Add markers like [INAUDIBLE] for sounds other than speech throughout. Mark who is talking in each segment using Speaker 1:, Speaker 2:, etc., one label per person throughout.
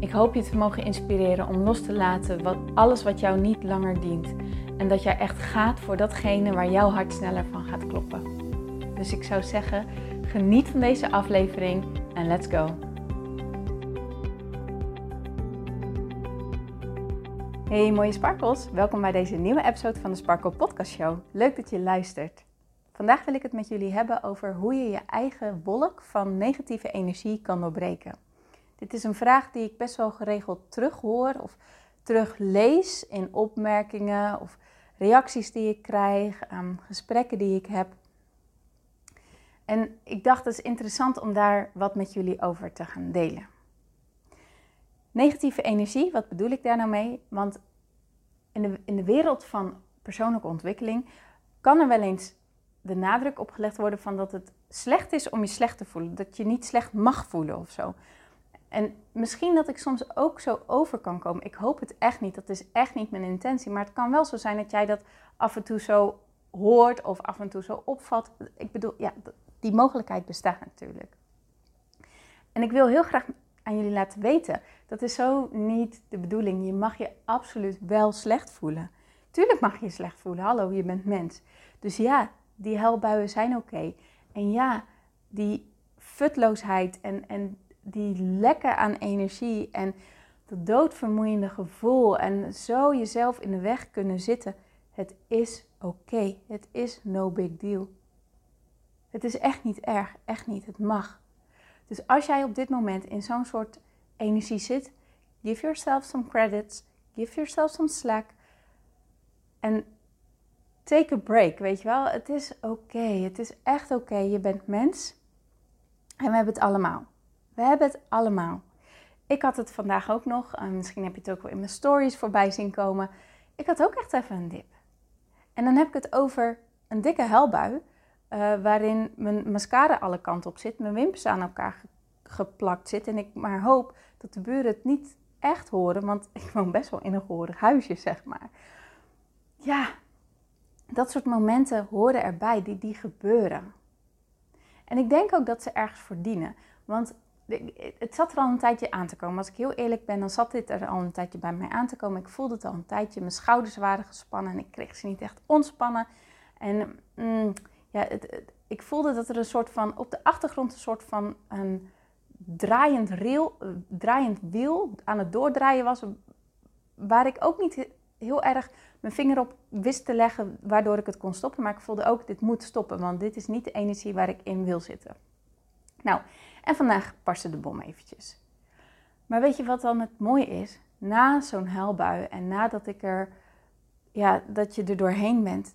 Speaker 1: Ik hoop je te mogen inspireren om los te laten wat, alles wat jou niet langer dient. En dat jij echt gaat voor datgene waar jouw hart sneller van gaat kloppen. Dus ik zou zeggen, geniet van deze aflevering en let's go. Hey mooie sparkles, welkom bij deze nieuwe episode van de Sparkle Podcast Show. Leuk dat je luistert. Vandaag wil ik het met jullie hebben over hoe je je eigen wolk van negatieve energie kan doorbreken. Dit is een vraag die ik best wel geregeld terughoor of teruglees in opmerkingen of reacties die ik krijg, aan gesprekken die ik heb. En ik dacht het is interessant om daar wat met jullie over te gaan delen. Negatieve energie, wat bedoel ik daar nou mee? Want in de, in de wereld van persoonlijke ontwikkeling kan er wel eens de nadruk op gelegd worden van dat het slecht is om je slecht te voelen. Dat je niet slecht mag voelen of zo. En misschien dat ik soms ook zo over kan komen. Ik hoop het echt niet. Dat is echt niet mijn intentie. Maar het kan wel zo zijn dat jij dat af en toe zo hoort of af en toe zo opvat. Ik bedoel, ja, die mogelijkheid bestaat natuurlijk. En ik wil heel graag aan jullie laten weten, dat is zo niet de bedoeling. Je mag je absoluut wel slecht voelen. Tuurlijk mag je je slecht voelen. Hallo, je bent mens. Dus ja, die helbuien zijn oké. En ja, die futloosheid en, en die lekken aan energie en dat doodvermoeiende gevoel en zo jezelf in de weg kunnen zitten. Het is oké. Het is no big deal. Het is echt niet erg. Echt niet. Het mag. Dus als jij op dit moment in zo'n soort energie zit, give yourself some credits. Give yourself some slack. En take a break, weet je wel. Het is oké. Het is echt oké. Je bent mens. En we hebben het allemaal. We hebben het allemaal. Ik had het vandaag ook nog, uh, misschien heb je het ook wel in mijn stories voorbij zien komen. Ik had ook echt even een dip. En dan heb ik het over een dikke huilbui, uh, waarin mijn mascara alle kanten op zit, mijn wimpers aan elkaar geplakt zit. En ik maar hoop dat de buren het niet echt horen, want [LAUGHS] ik woon best wel in een gehoorig huisje, zeg maar. Ja, dat soort momenten horen erbij, die, die gebeuren. En ik denk ook dat ze ergens verdienen. Want het zat er al een tijdje aan te komen. Als ik heel eerlijk ben, dan zat dit er al een tijdje bij mij aan te komen. Ik voelde het al een tijdje. Mijn schouders waren gespannen en ik kreeg ze niet echt ontspannen. En mm, ja, ik voelde dat er een soort van, op de achtergrond een soort van een draaiend, draaiend wiel aan het doordraaien was. Waar ik ook niet heel erg mijn vinger op wist te leggen, waardoor ik het kon stoppen. Maar ik voelde ook, dit moet stoppen, want dit is niet de energie waar ik in wil zitten. Nou, en vandaag paste de bom eventjes. Maar weet je wat dan het mooie is? Na zo'n huilbui en nadat ik er, ja, dat je er doorheen bent,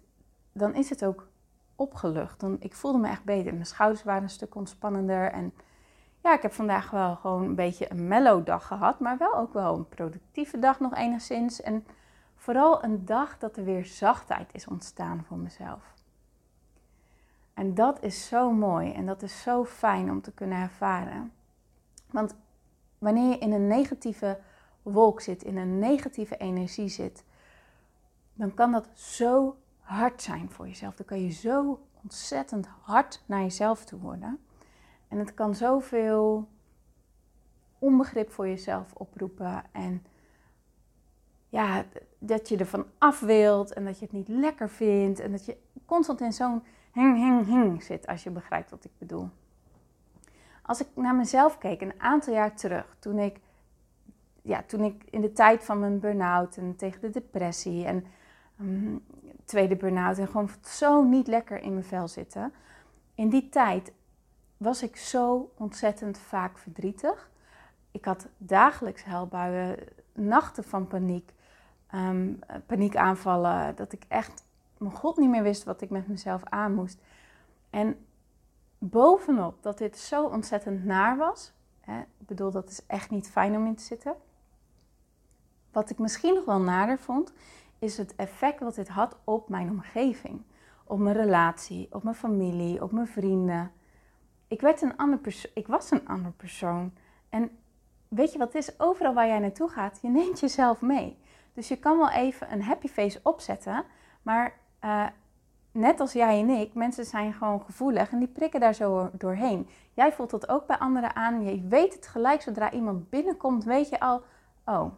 Speaker 1: dan is het ook opgelucht. Dan, ik voelde me echt beter. Mijn schouders waren een stuk ontspannender. En ja, ik heb vandaag wel gewoon een beetje een mellow dag gehad. Maar wel ook wel een productieve dag nog enigszins. En vooral een dag dat er weer zachtheid is ontstaan voor mezelf. En dat is zo mooi en dat is zo fijn om te kunnen ervaren. Want wanneer je in een negatieve wolk zit, in een negatieve energie zit, dan kan dat zo hard zijn voor jezelf. Dan kan je zo ontzettend hard naar jezelf toe worden. En het kan zoveel onbegrip voor jezelf oproepen. En ja, dat je ervan af wilt en dat je het niet lekker vindt. En dat je constant in zo'n hing, hing, hing zit, als je begrijpt wat ik bedoel. Als ik naar mezelf keek, een aantal jaar terug, toen ik, ja, toen ik in de tijd van mijn burn-out en tegen de depressie en um, tweede burn-out en gewoon zo niet lekker in mijn vel zitten. In die tijd was ik zo ontzettend vaak verdrietig. Ik had dagelijks huilbuien, nachten van paniek, um, paniekaanvallen, dat ik echt mijn god niet meer wist wat ik met mezelf aan moest. En bovenop dat dit zo ontzettend naar was, hè, ik bedoel dat is echt niet fijn om in te zitten, wat ik misschien nog wel nader vond, is het effect wat dit had op mijn omgeving. Op mijn relatie, op mijn familie, op mijn vrienden. Ik, werd een ander ik was een ander persoon. En weet je wat het is? Overal waar jij naartoe gaat, je neemt jezelf mee. Dus je kan wel even een happy face opzetten, maar uh, net als jij en ik, mensen zijn gewoon gevoelig en die prikken daar zo doorheen. Jij voelt dat ook bij anderen aan. Je weet het gelijk zodra iemand binnenkomt, weet je al, oh.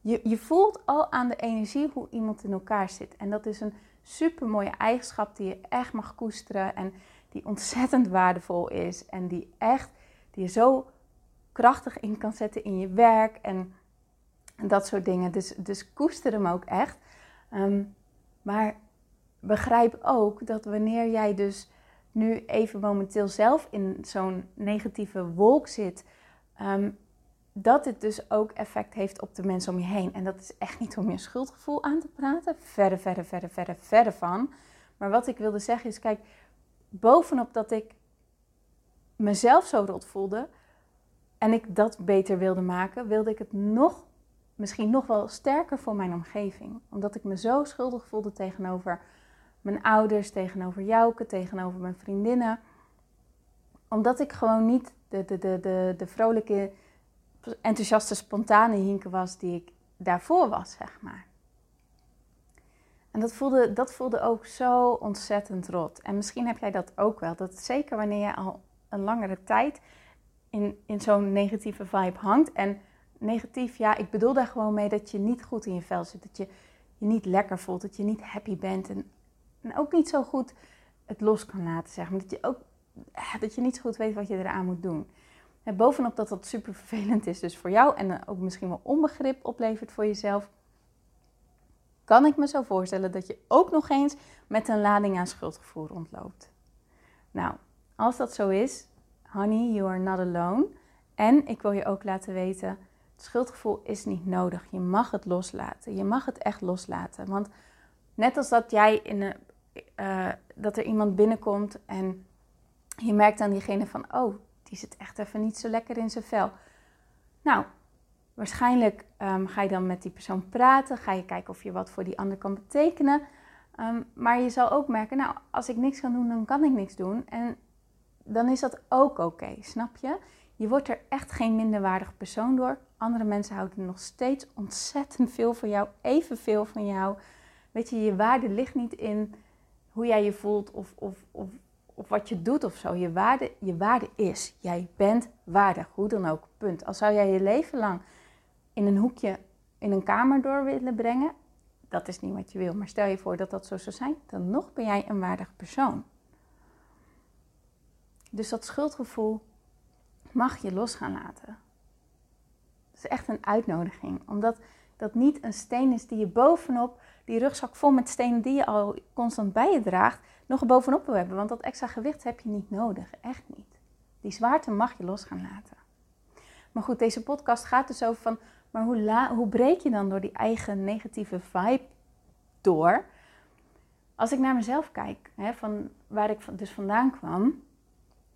Speaker 1: Je, je voelt al aan de energie hoe iemand in elkaar zit. En dat is een super mooie eigenschap die je echt mag koesteren en die ontzettend waardevol is en die echt, die je zo krachtig in kan zetten in je werk en, dat soort dingen. Dus, dus koester hem ook echt. Ehm, maar begrijp ook dat wanneer jij dus nu even momenteel zelf in zo'n negatieve wolk zit, um, dat dit dus ook effect heeft op de mensen om je heen. En dat is echt niet om je schuldgevoel aan te praten, verre, verre, verre, verre, verre van. Maar wat ik wilde zeggen is, kijk, bovenop dat ik mezelf zo rot voelde en ik dat beter wilde maken, wilde ik het nog, misschien nog wel sterker voor mijn omgeving. Omdat ik me zo schuldig voelde tegenover mijn ouders, tegenover Jouke, tegenover mijn vriendinnen. Omdat ik gewoon niet de, de, de, de, de vrolijke, enthousiaste, spontane Hinke was die ik daarvoor was, zeg maar. En dat voelde, dat voelde ook zo ontzettend rot. En misschien heb jij dat ook wel. Dat zeker wanneer je al een langere tijd in, in zo'n negatieve vibe hangt. En negatief, ja, ik bedoel daar gewoon mee dat je niet goed in je vel zit. Dat je je niet lekker voelt, dat je niet happy bent. En en ook niet zo goed het los kan laten, zeg maar. Dat je, ook, dat je niet zo goed weet wat je eraan moet doen. En bovenop dat dat super vervelend is dus voor jou en ook misschien wel onbegrip oplevert voor jezelf, kan ik me zo voorstellen dat je ook nog eens met een lading aan schuldgevoel rondloopt. Nou, als dat zo is, honey, you are not alone. En ik wil je ook laten weten, het schuldgevoel is niet nodig. Je mag het loslaten. Je mag het echt loslaten. Want net als dat jij in een uh, dat er iemand binnenkomt en je merkt aan diegene van, oh, die zit echt even niet zo lekker in zijn vel. Nou, waarschijnlijk ehm, ga je dan met die persoon praten, ga je kijken of je wat voor die ander kan betekenen. Ehm, maar je zal ook merken, nou, als ik niks kan doen, dan kan ik niks doen. En dan is dat ook oké, snap je? Je wordt er echt geen minderwaardig persoon door. Andere mensen houden nog steeds ontzettend veel van jou, evenveel van jou. Weet je, je waarde ligt niet in hoe jij je voelt of, of, of, of wat je doet of zo. Je waarde, je waarde is. Jij bent waardig, hoe dan ook. Punt. Als zou jij je leven lang in een hoekje in een kamer door willen brengen, dat is niet wat je wil. Maar stel je voor dat dat zo zou zijn, dan nog ben jij een waardig persoon. Dus dat schuldgevoel mag je los gaan laten. Dat is echt een uitnodiging, omdat dat niet een steen is die je bovenop die rugzak vol met stenen die je al constant bij je draagt, nog bovenop wil hebben. Want dat extra gewicht heb je niet nodig. Echt niet. Die zwaarte mag je los gaan laten. Maar goed, deze podcast gaat dus over van, maar hoe, hoe breek je dan door die eigen negatieve vibe door? Als ik naar mezelf kijk, hè, van waar ik dus vandaan kwam,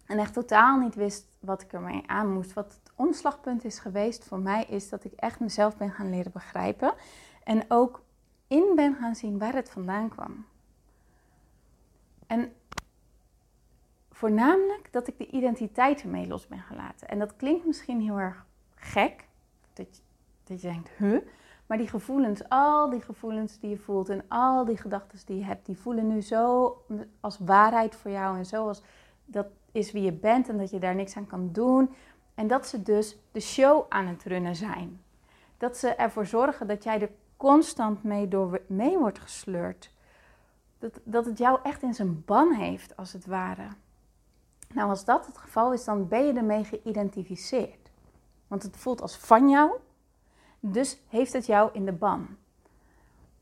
Speaker 1: en echt totaal niet wist wat ik ermee aan moest. Wat het omslagpunt is geweest voor mij, is dat ik echt mezelf ben gaan leren begrijpen. En ook in ben gaan zien waar het vandaan kwam. En voornamelijk dat ik de identiteit ermee los ben gelaten. En dat klinkt misschien heel erg gek, dat je, dat je denkt, huh? Maar die gevoelens, al die gevoelens die je voelt en al die gedachten die je hebt, die voelen nu zo als waarheid voor jou en zo als dat is wie je bent en dat je daar niks aan kan doen. En dat ze dus de show aan het runnen zijn. Dat ze ervoor zorgen dat jij er constant mee, door, mee wordt gesleurd. Dat, dat het jou echt in zijn ban heeft, als het ware. Nou, als dat het geval is, dan ben je ermee geïdentificeerd. Want het voelt als van jou, dus heeft het jou in de ban.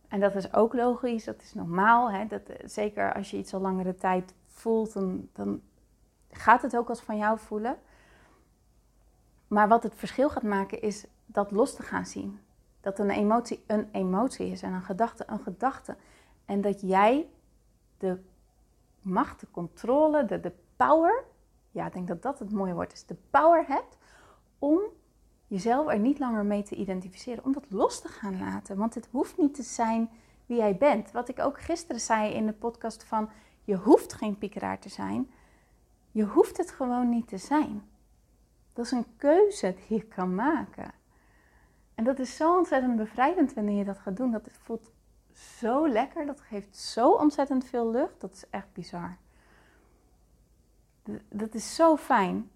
Speaker 1: En dat is ook logisch, dat is normaal. Hè? Dat, zeker als je iets al langere tijd voelt, dan, dan gaat het ook als van jou voelen. Maar wat het verschil gaat maken, is dat los te gaan zien. Dat een emotie een emotie is en een gedachte een gedachte. En dat jij de macht, de controle, de, de power, ja, ik denk dat dat het mooie woord is, de power hebt om jezelf er niet langer mee te identificeren, om dat los te gaan laten. Want het hoeft niet te zijn wie jij bent. Wat ik ook gisteren zei in de podcast van je hoeft geen piekeraar te zijn. Je hoeft het gewoon niet te zijn. Dat is een keuze die je kan maken. En dat is zo ontzettend bevrijdend wanneer je dat gaat doen. Dat voelt zo lekker. Dat geeft zo ontzettend veel lucht. Dat is echt bizar. Dat is zo fijn.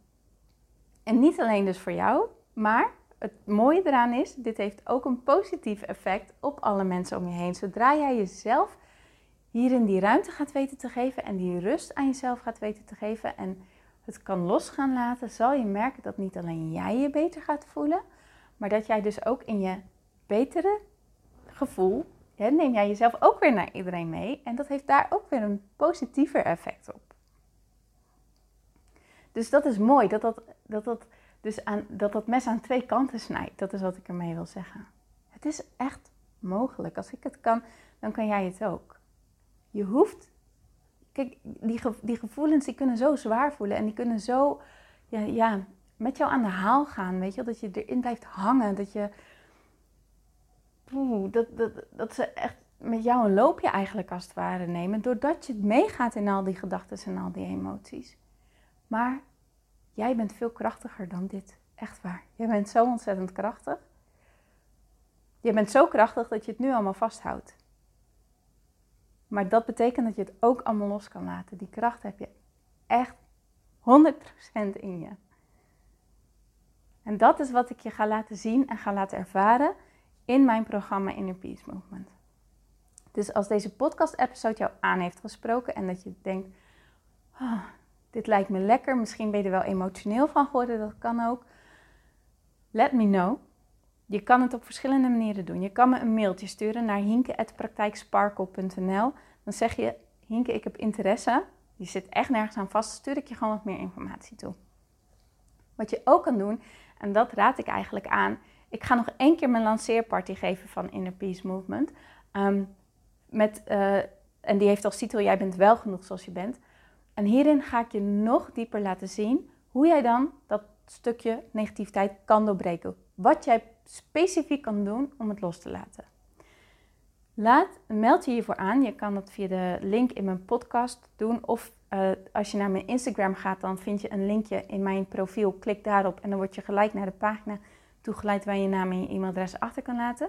Speaker 1: En niet alleen dus voor jou, maar het mooie eraan is, dit heeft ook een positief effect op alle mensen om je heen. Zodra jij jezelf hierin die ruimte gaat weten te geven en die rust aan jezelf gaat weten te geven en het kan los gaan laten, zal je merken dat niet alleen jij je beter gaat voelen, maar dat jij dus ook in je betere gevoel, neem jij jezelf ook weer naar iedereen mee en dat heeft daar ook weer een positiever effect op. Dus dat is mooi, dat dat, dat, dat, dus aan, dat dat mes aan twee kanten snijdt. Dat is wat ik ermee wil zeggen. Het is echt mogelijk. Als ik het kan, dan kan jij het ook. Je hoeft. Kijk, die, die gevoelens die kunnen zo zwaar voelen en die kunnen zo ja, ja, met jou aan de haal gaan. Weet je, dat je erin blijft hangen. Dat je. Dat, dat, dat ze echt met jou een loopje eigenlijk als het ware nemen. Doordat je meegaat in al die gedachten en al die emoties. Maar jij bent veel krachtiger dan dit. Echt waar. Jij bent zo ontzettend krachtig. Je bent zo krachtig dat je het nu allemaal vasthoudt. Maar dat betekent dat je het ook allemaal los kan laten. Die kracht heb je echt 100% in je. En dat is wat ik je ga laten zien en ga laten ervaren in mijn programma Inner Peace Movement. Dus als deze podcast-episode jou aan heeft gesproken en dat je denkt: oh, dit lijkt me lekker. Misschien ben je er wel emotioneel van geworden, dat kan ook. Let me know. Je kan het op verschillende manieren doen. Je kan me een mailtje sturen naar hinke.praktijksparkle.nl. Dan zeg je, Hinke, ik heb interesse. Je zit echt nergens aan vast. Stuur ik je gewoon wat meer informatie toe. Wat je ook kan doen, en dat raad ik eigenlijk aan. Ik ga nog één keer mijn lanceerparty geven van Inner Peace Movement. Ehm, met, uh, en die heeft als titel Jij bent wel genoeg zoals je bent. En hierin ga ik je nog dieper laten zien hoe jij dan dat stukje negativiteit kan doorbreken. Wat jij specifiek kan doen om het los te laten. Laat, meld je hiervoor aan. Je kan dat via de link in mijn podcast doen. Of uh, als je naar mijn Instagram gaat, dan vind je een linkje in mijn profiel. Klik daarop en dan word je gelijk naar de pagina toegeleid waar je naam en je e-mailadres achter kan laten.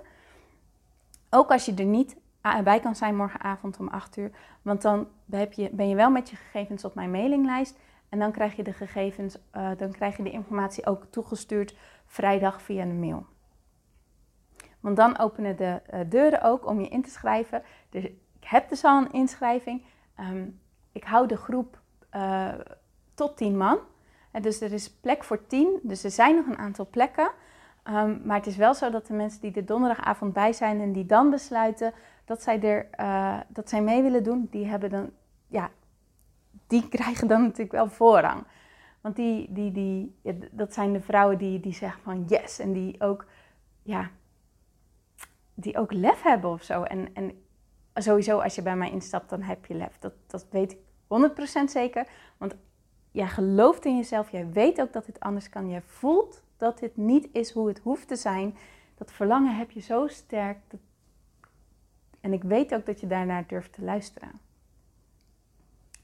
Speaker 1: Ook als je er niet bij kan zijn morgenavond om 8 uur. Want dan heb je, ben je wel met je gegevens op mijn mailinglijst. En dan krijg je de gegevens, uh, dan krijg je de informatie ook toegestuurd vrijdag via een mail. Want dan openen de uh, deuren ook om je in te schrijven. Dus ik heb dus al een inschrijving. Um, ik hou de groep uh, tot 10 man. En dus er is plek voor 10. Dus er zijn nog een aantal plekken. Um, maar het is wel zo dat de mensen die er donderdagavond bij zijn en die dan besluiten dat zij, er, uh, dat zij mee willen doen, die hebben dan, ja, die [LAUGHS] krijgen dan natuurlijk wel voorrang. Want die, die, die, dat zijn de vrouwen die, die zeggen van yes en die ook, ja, die ook lef hebben of zo. En, en sowieso als je bij mij instapt, dan heb je lef. Dat, dat weet ik 100% zeker. Want jij gelooft in jezelf, jij weet ook dat het anders kan. Jij voelt dat dit niet is hoe het hoeft te zijn. Dat verlangen heb je zo sterk. En ik weet ook dat je daarnaar durft te luisteren.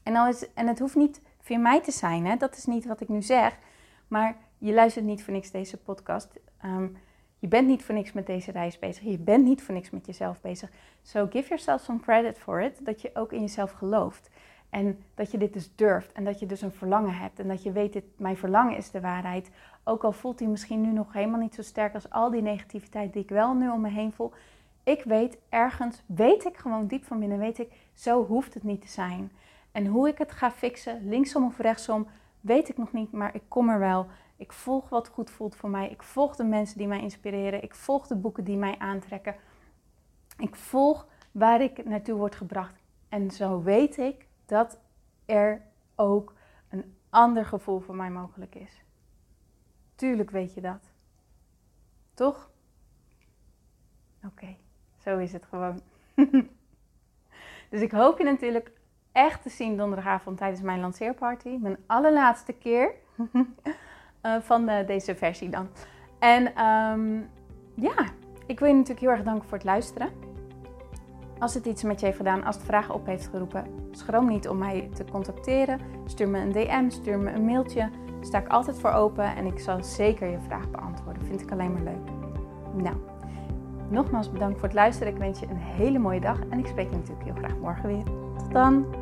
Speaker 1: En, is, en het hoeft niet via mij te zijn, hè? dat is niet wat ik nu zeg. Maar je luistert niet voor niks deze podcast. Ehm, je bent niet voor niks met deze reis bezig. Je bent niet voor niks met jezelf bezig. So give yourself some credit for it. Dat je ook in jezelf gelooft. En dat je dit dus durft. En dat je dus een verlangen hebt. En dat je weet, dit, mijn verlangen is de waarheid. Ook al voelt hij misschien nu nog helemaal niet zo sterk als al die negativiteit die ik wel nu om me heen voel. Ik weet ergens, weet ik gewoon diep van binnen, weet ik, zo hoeft het niet te zijn. En hoe ik het ga fixen, linksom of rechtsom, weet ik nog niet, maar ik kom er wel. Ik volg wat goed voelt voor mij. Ik volg de mensen die mij inspireren. Ik volg de boeken die mij aantrekken. Ik volg waar ik naartoe word gebracht. En zo weet ik dat er ook een ander gevoel voor mij mogelijk is. Tuurlijk weet je dat. Toch? Oké. Zo is het gewoon. [LAUGHS] dus ik hoop je natuurlijk echt te zien donderdagavond tijdens mijn lanceerparty. Mijn allerlaatste keer uh, [LAUGHS] van deze versie dan. En ehm, ja, ik wil je natuurlijk heel erg danken voor het luisteren. Als het iets met je heeft gedaan, als het vragen op heeft geroepen, schroom niet om mij te contacteren. Stuur me een DM, stuur me een mailtje. Daar sta ik altijd voor open en ik zal zeker je vraag beantwoorden. Vind ik alleen maar leuk. Nou, nogmaals bedankt voor het luisteren. Ik wens je een hele mooie dag en ik spreek je natuurlijk heel graag morgen weer. Tot dan!